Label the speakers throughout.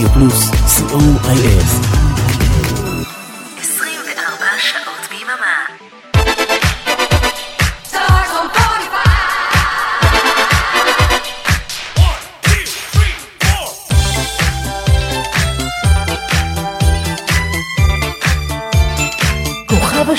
Speaker 1: רדיו פלוס, co.il.
Speaker 2: 24 שעות ביממה.
Speaker 3: כוכב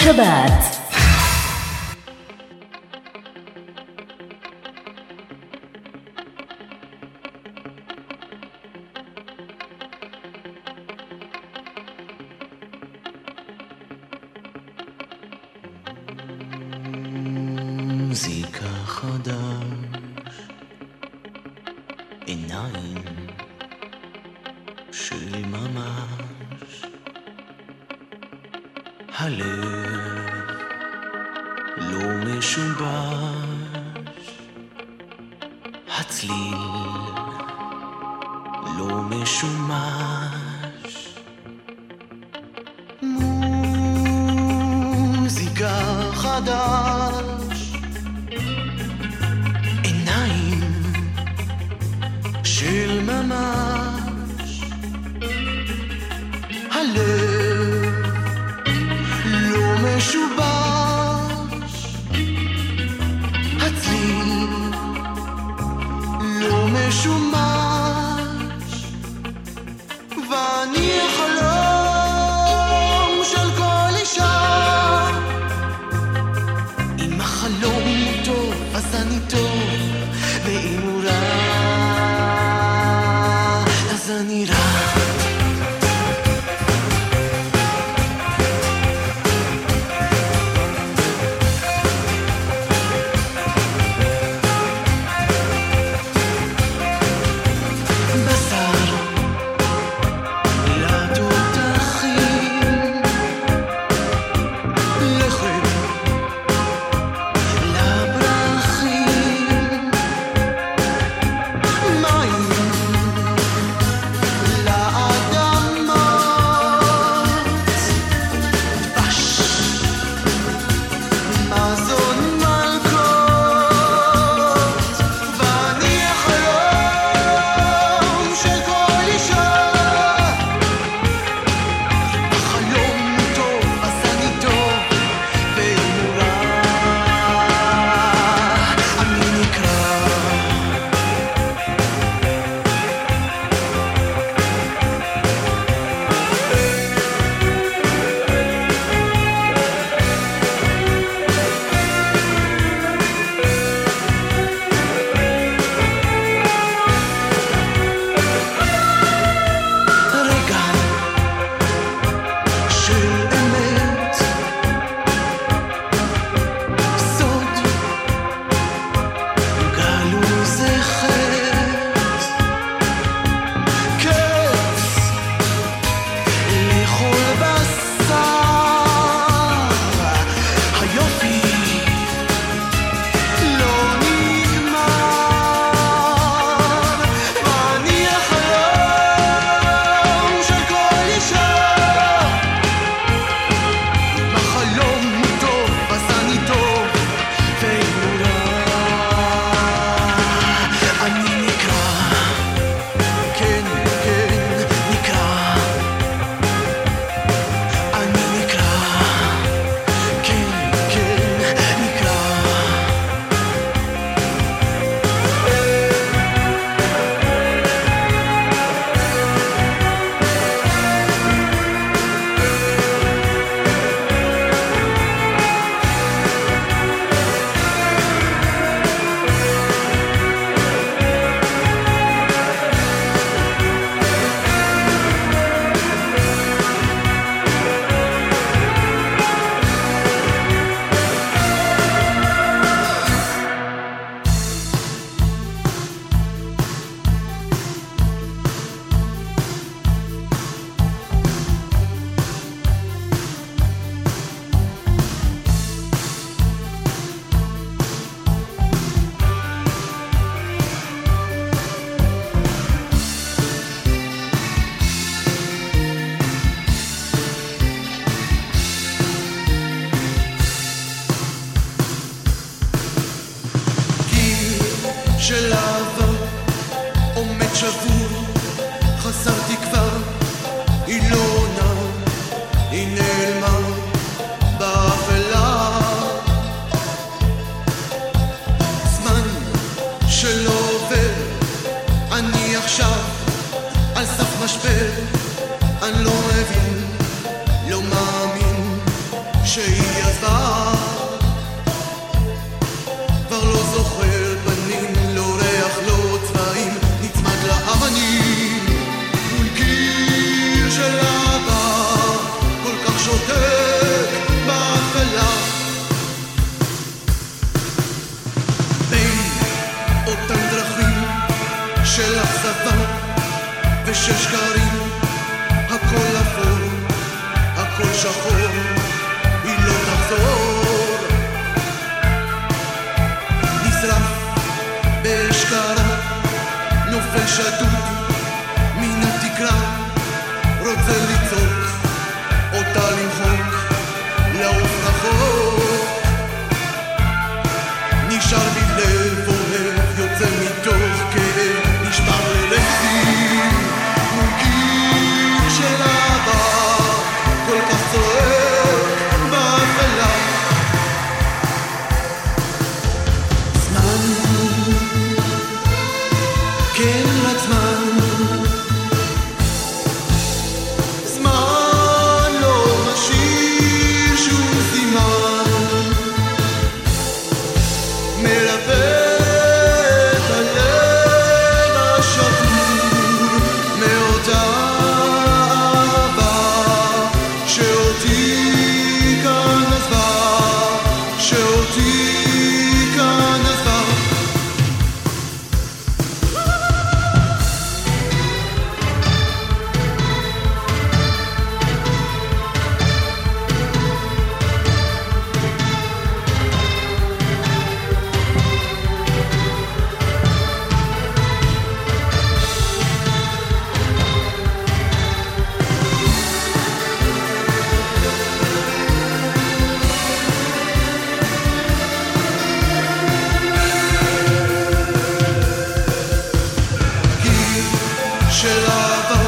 Speaker 4: الغابة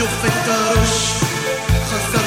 Speaker 4: دفت رش
Speaker 3: خسر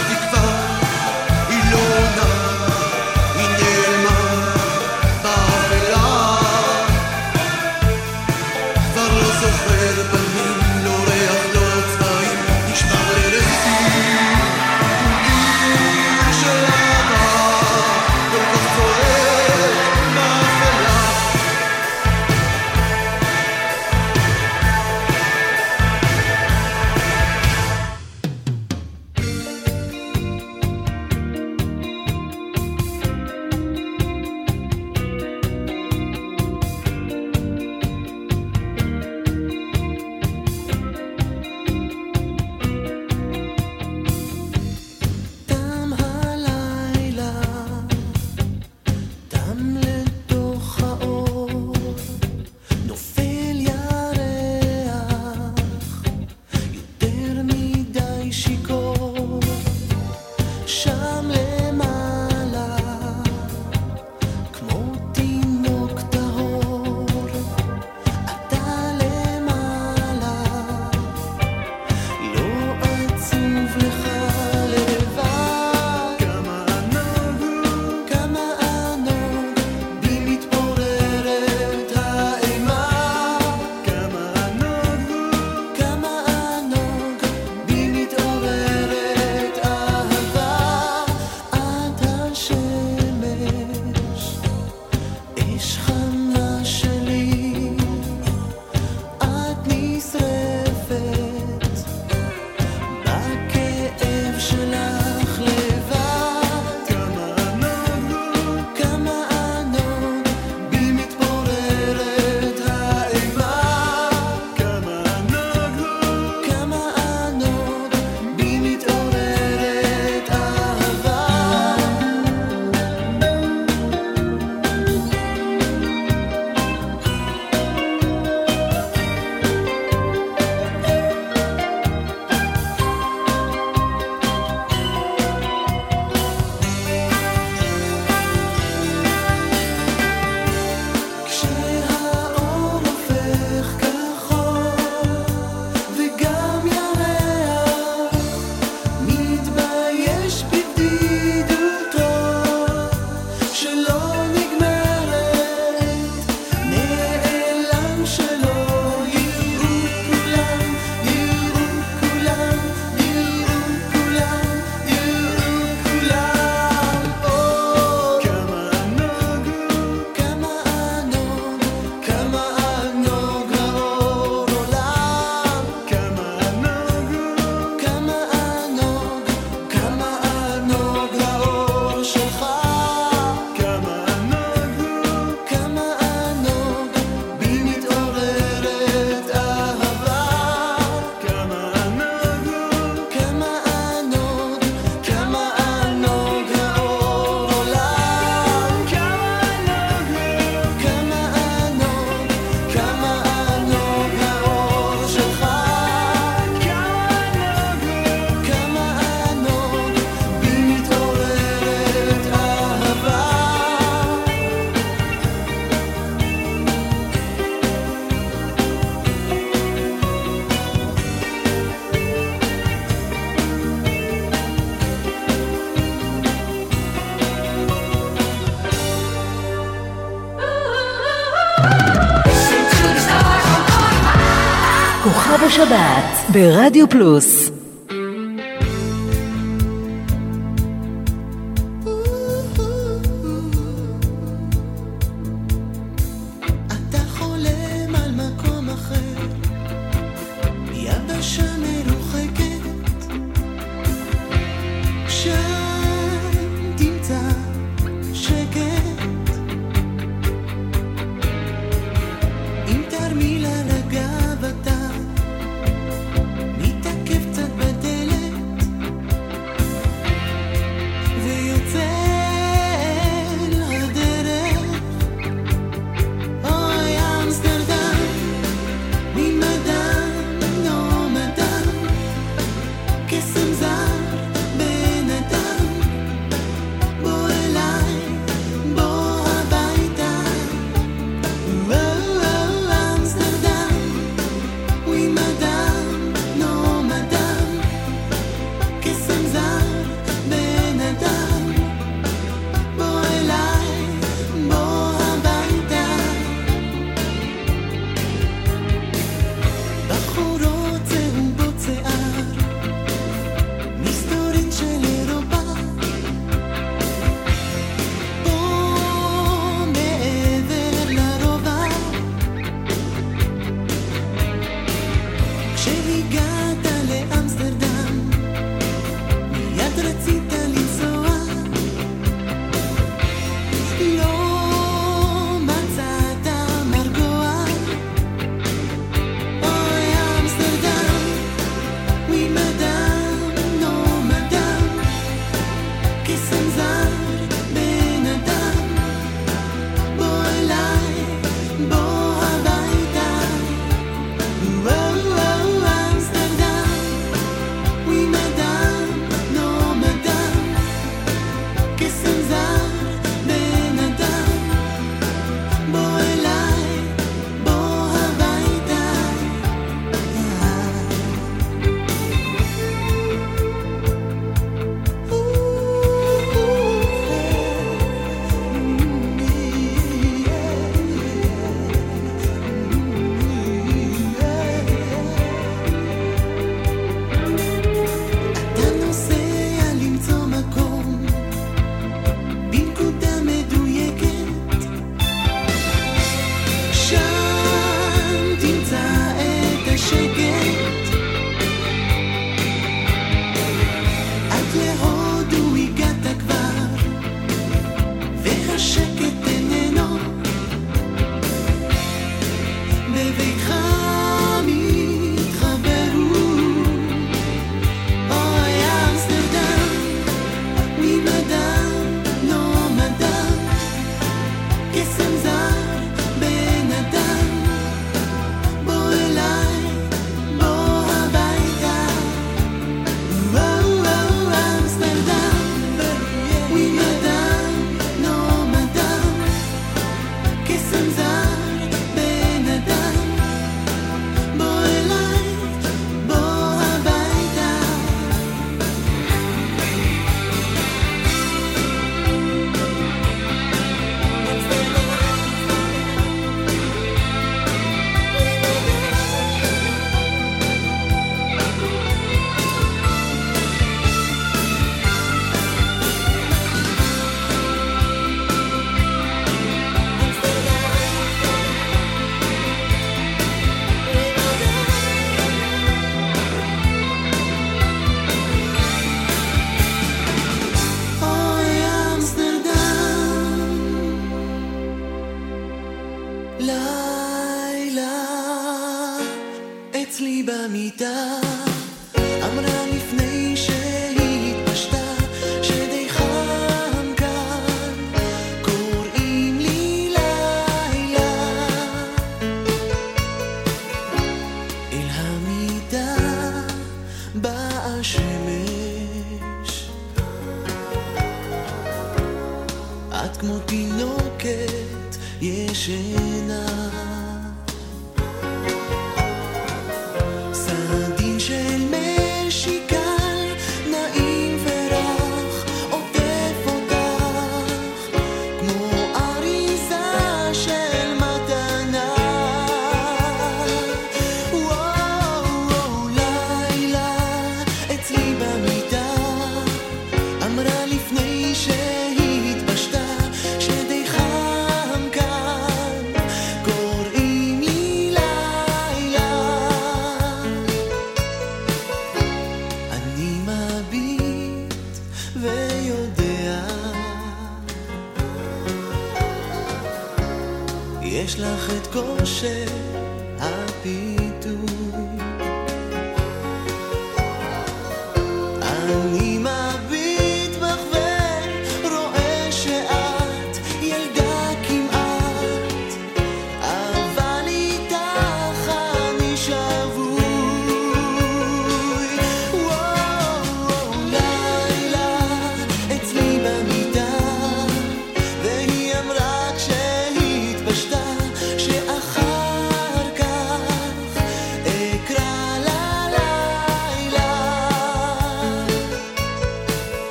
Speaker 3: השבת ברדיו פלוס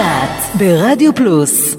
Speaker 3: השבת ברדיו פלוס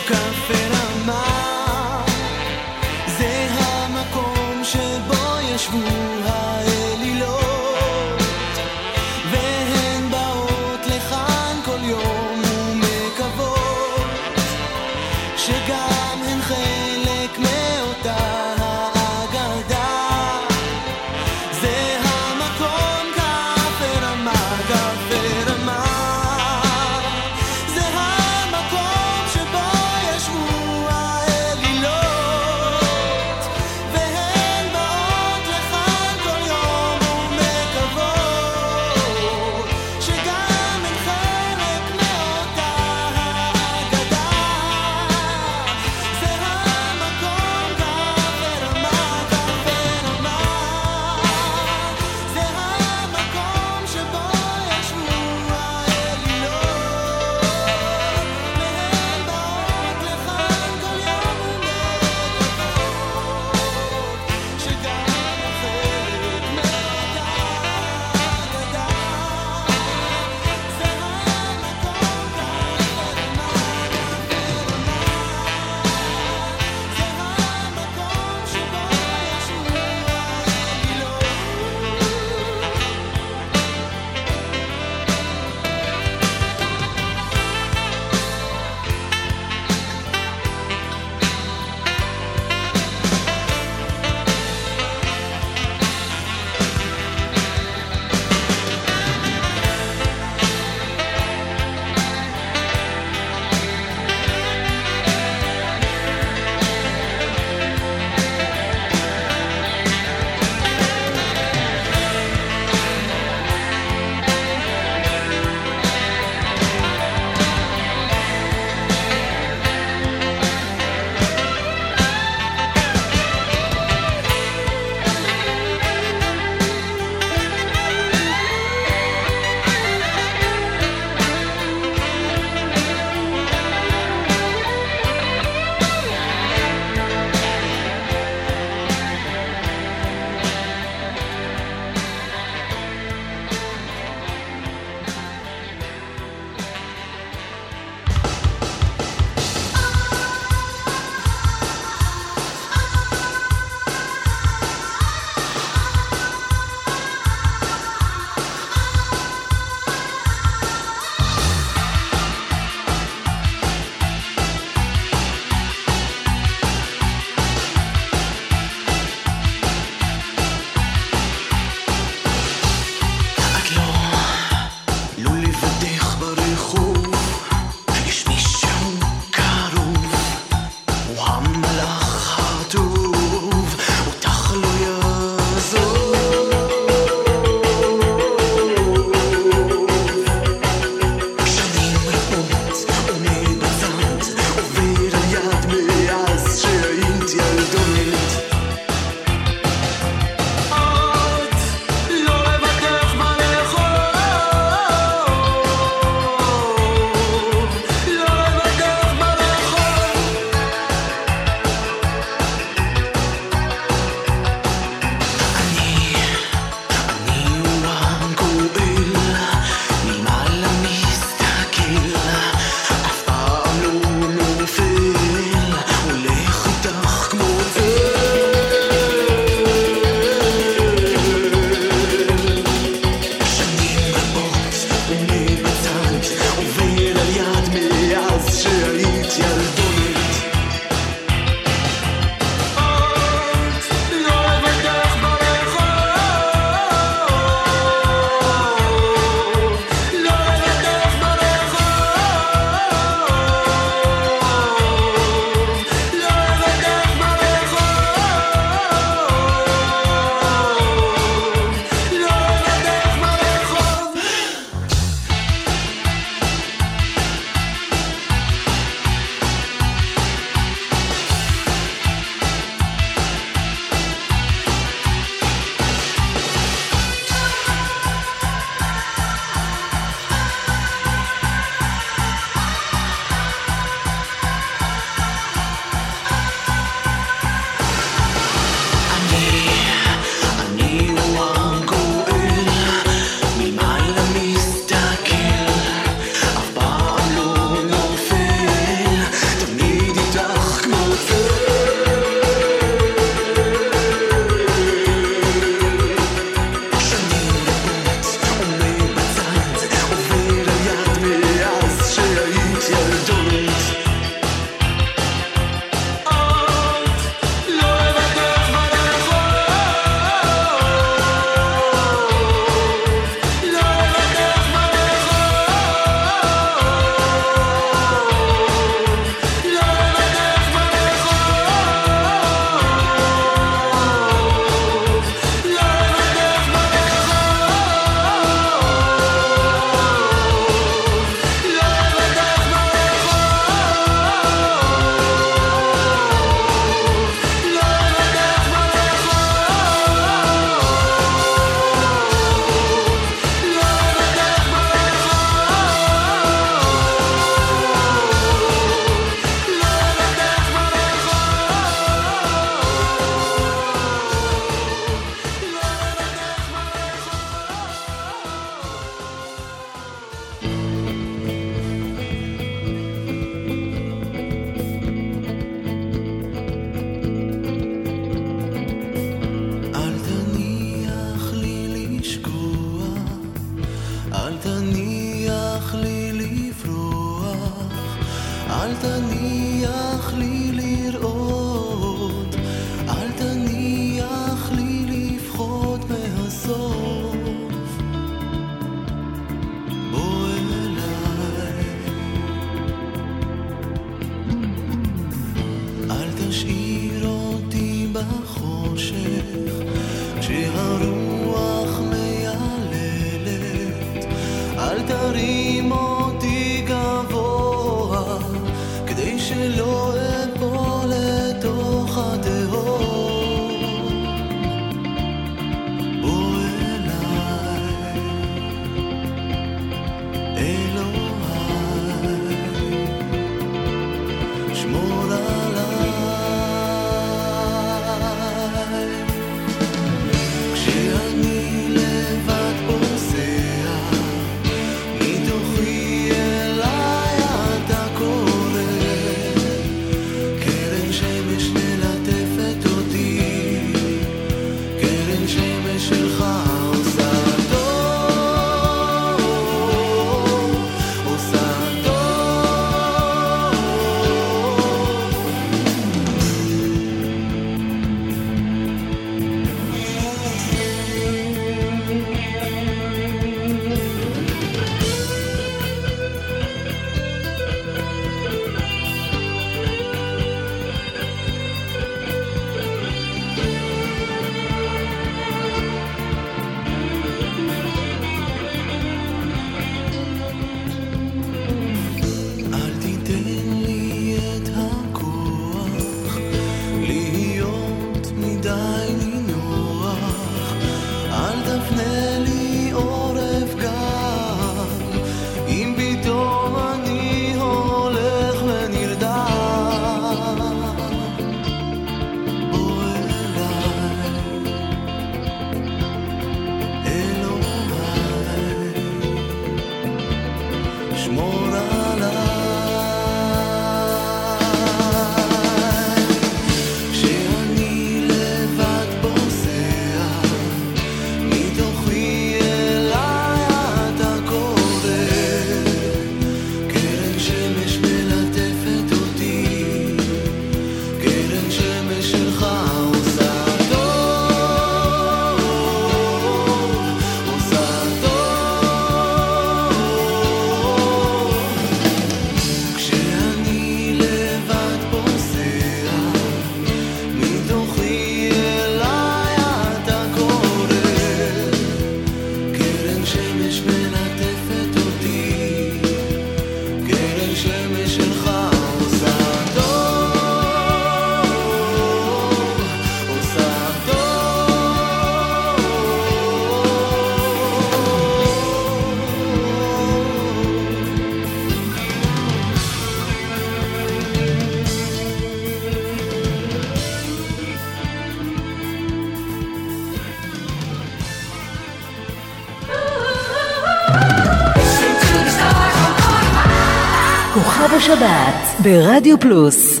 Speaker 3: השבת ברדיו פלוס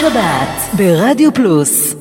Speaker 3: שבת ברדיו פלוס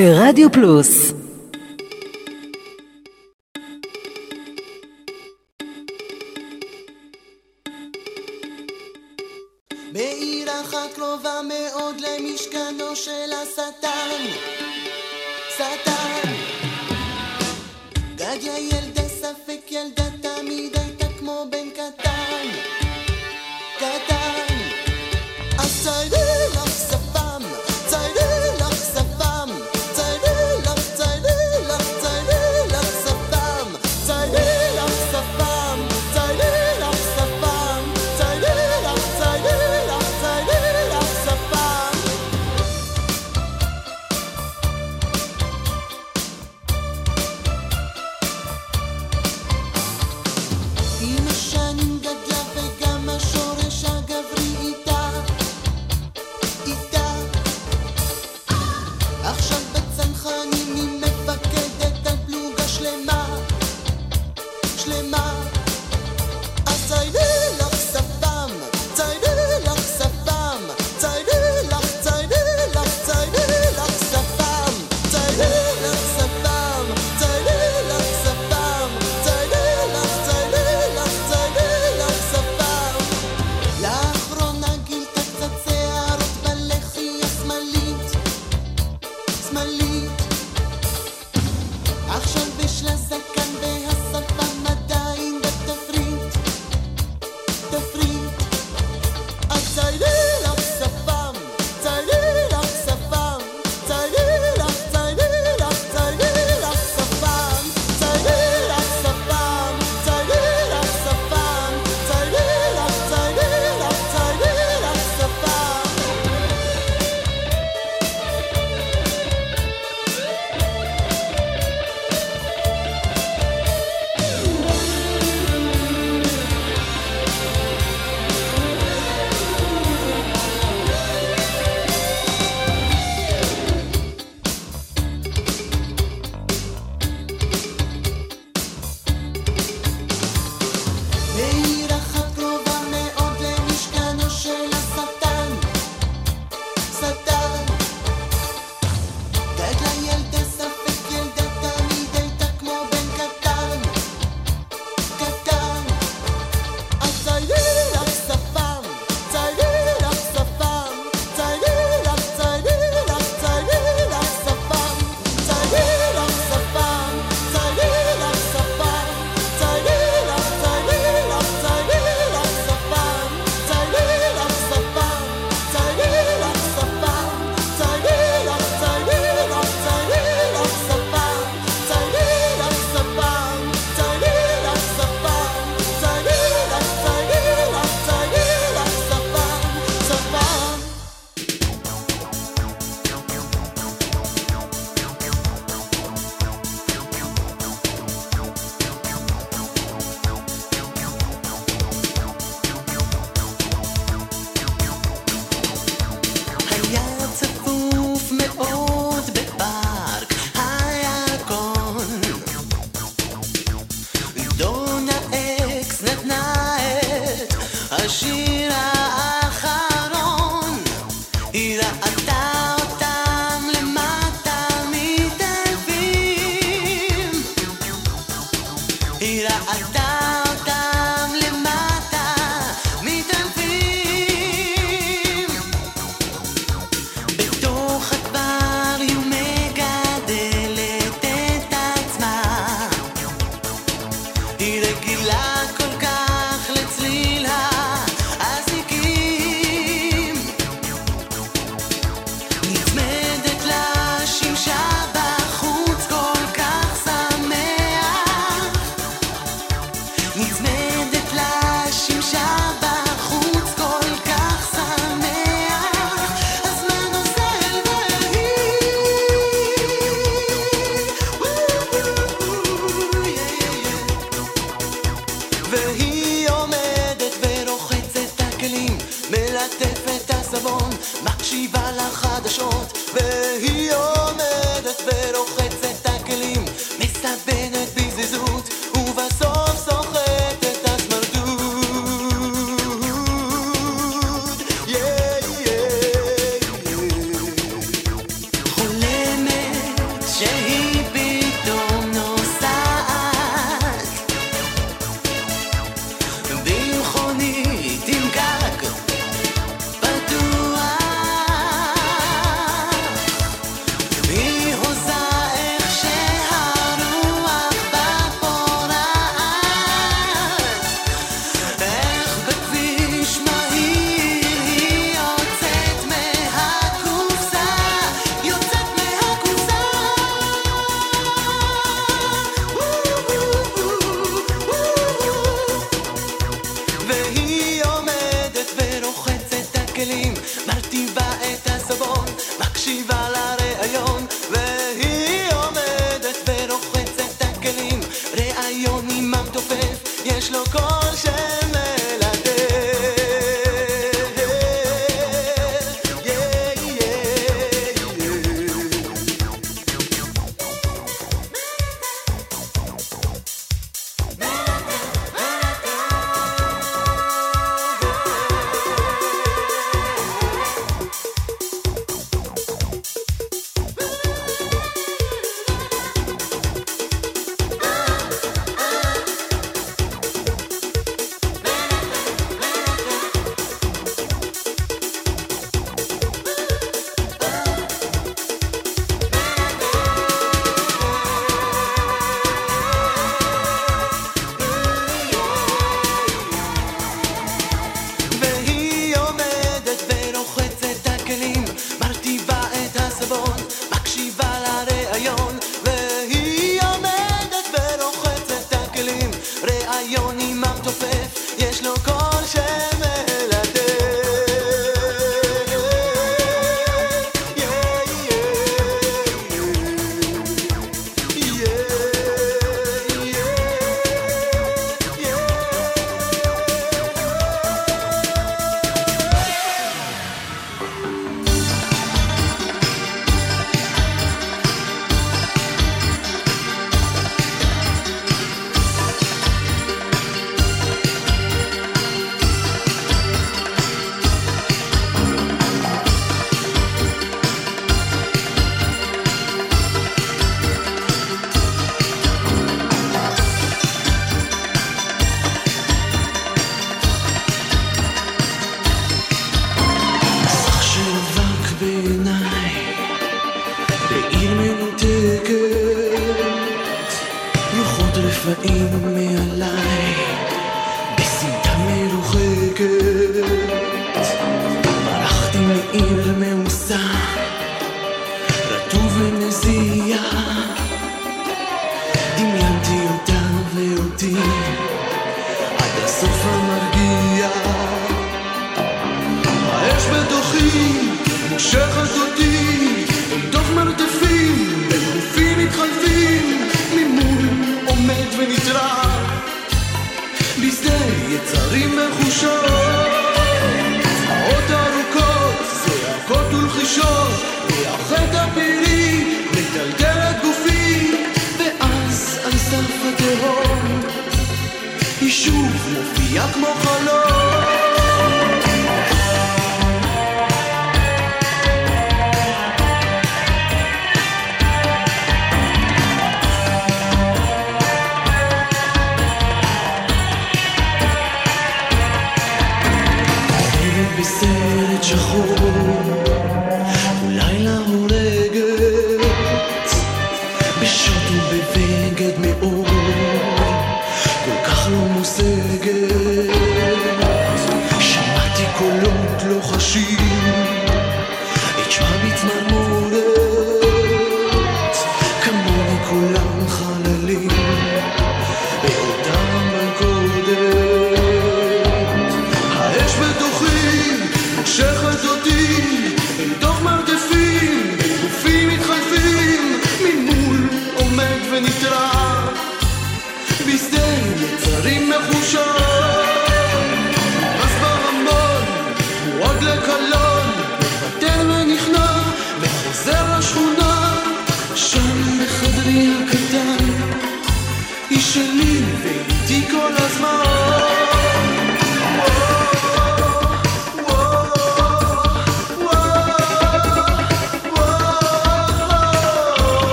Speaker 3: ברדיו פלוס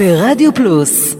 Speaker 3: ברדיו פלוס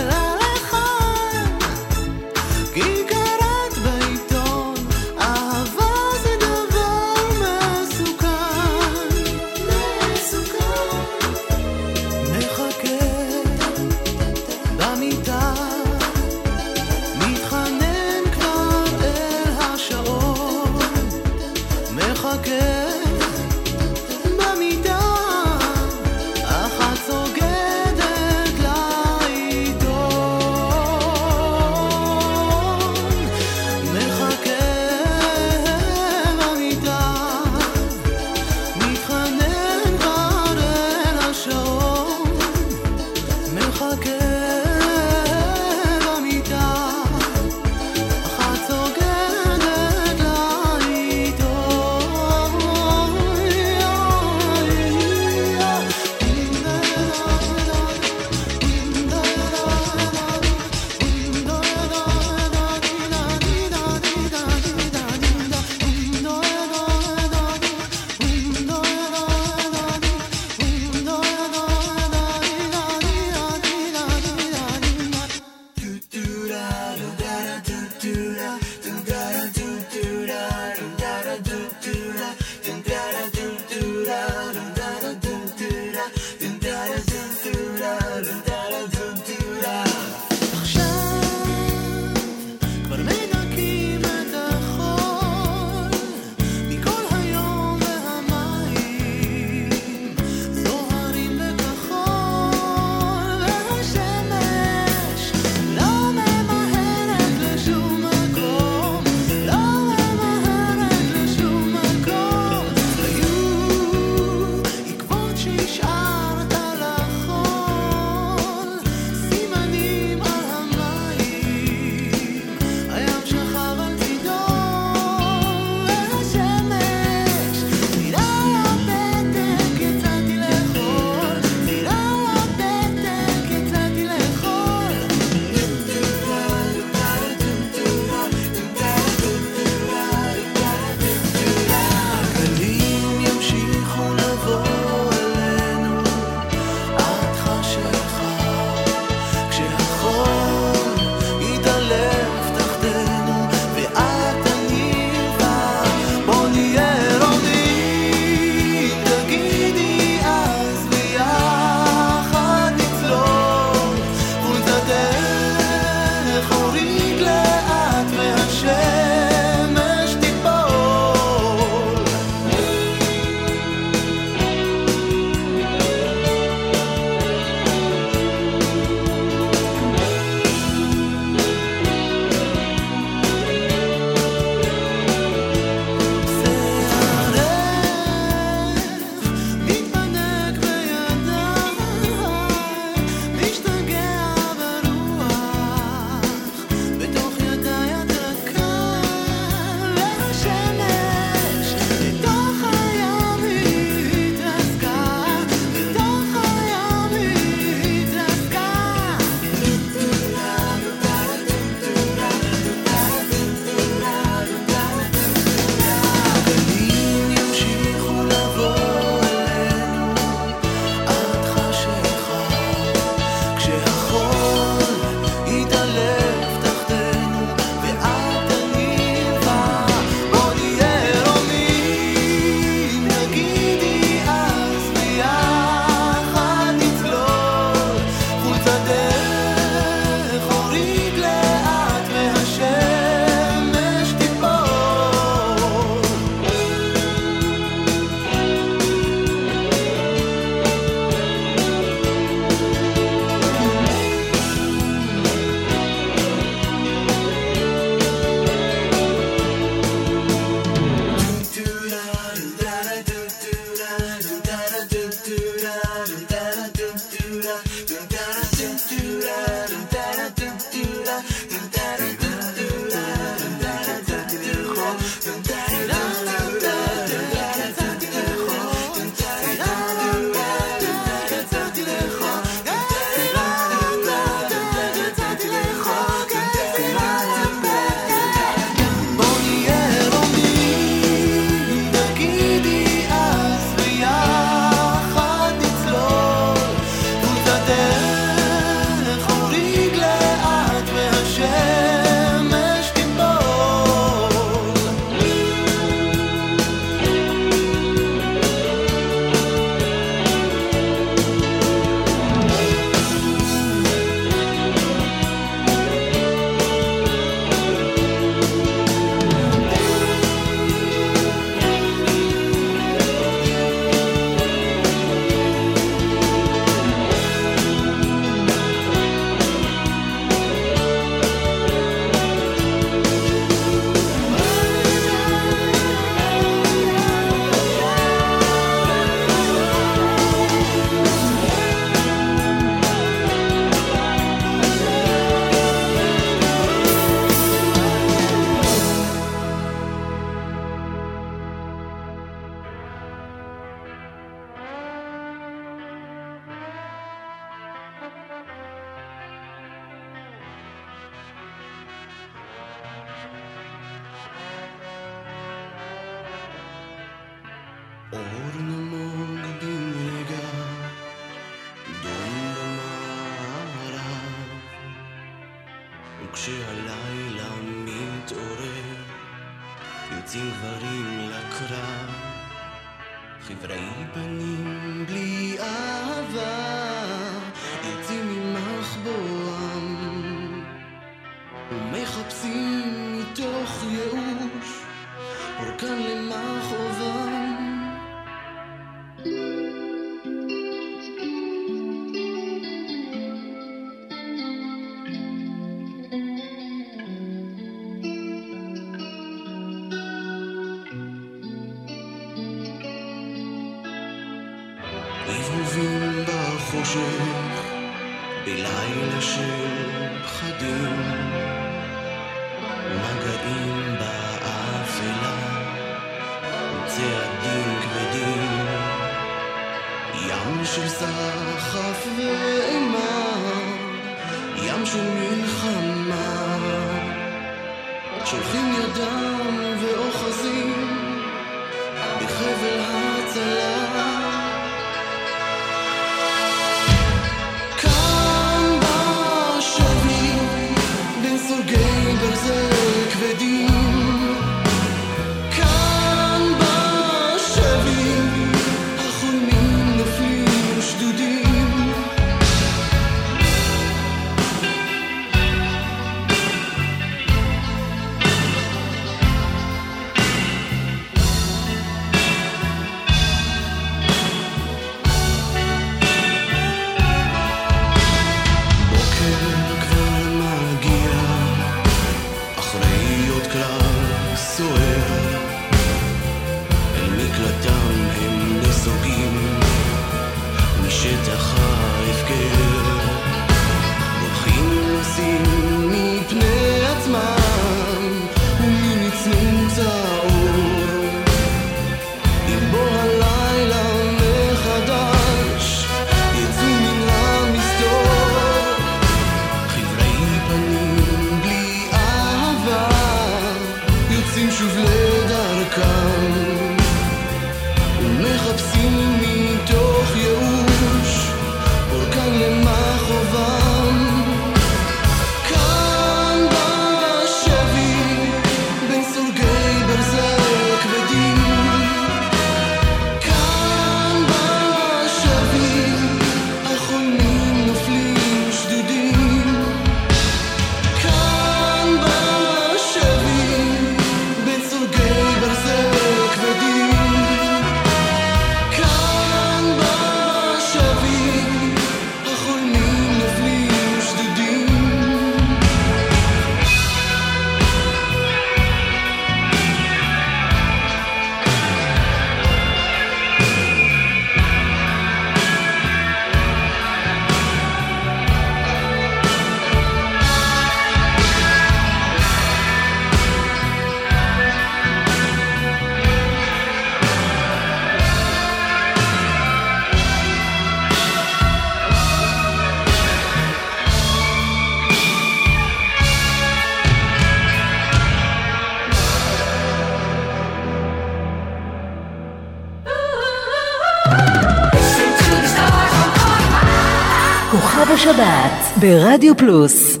Speaker 3: ברדיו פלוס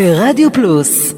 Speaker 3: ברדיו פלוס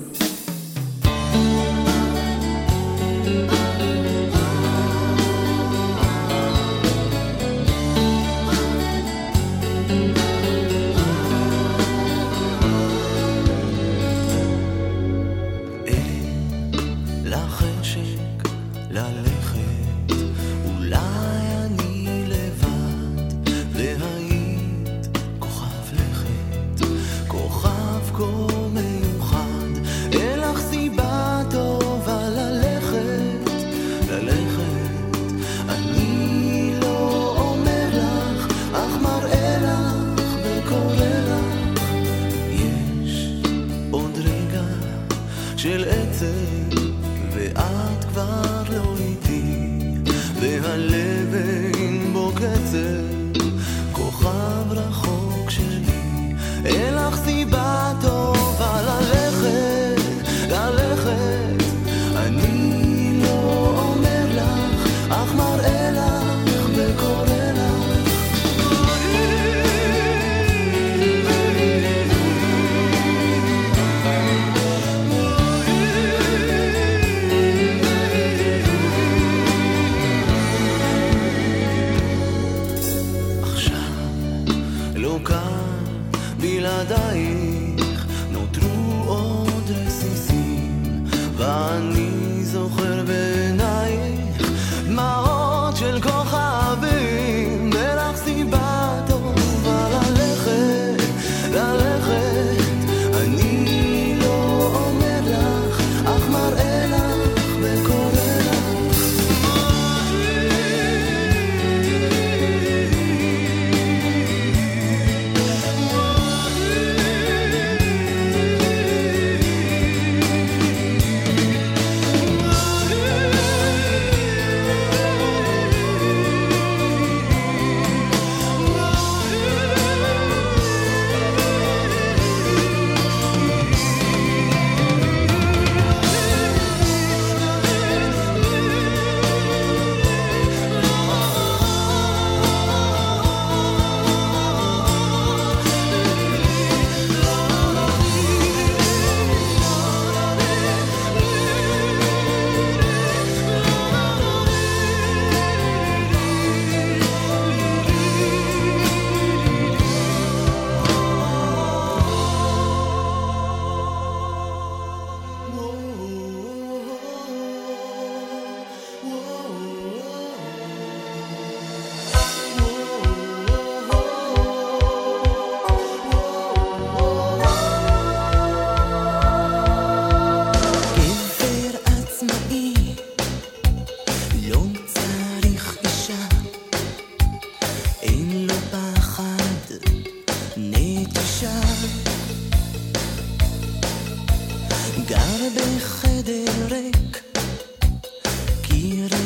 Speaker 3: Mira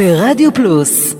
Speaker 3: ברדיו פלוס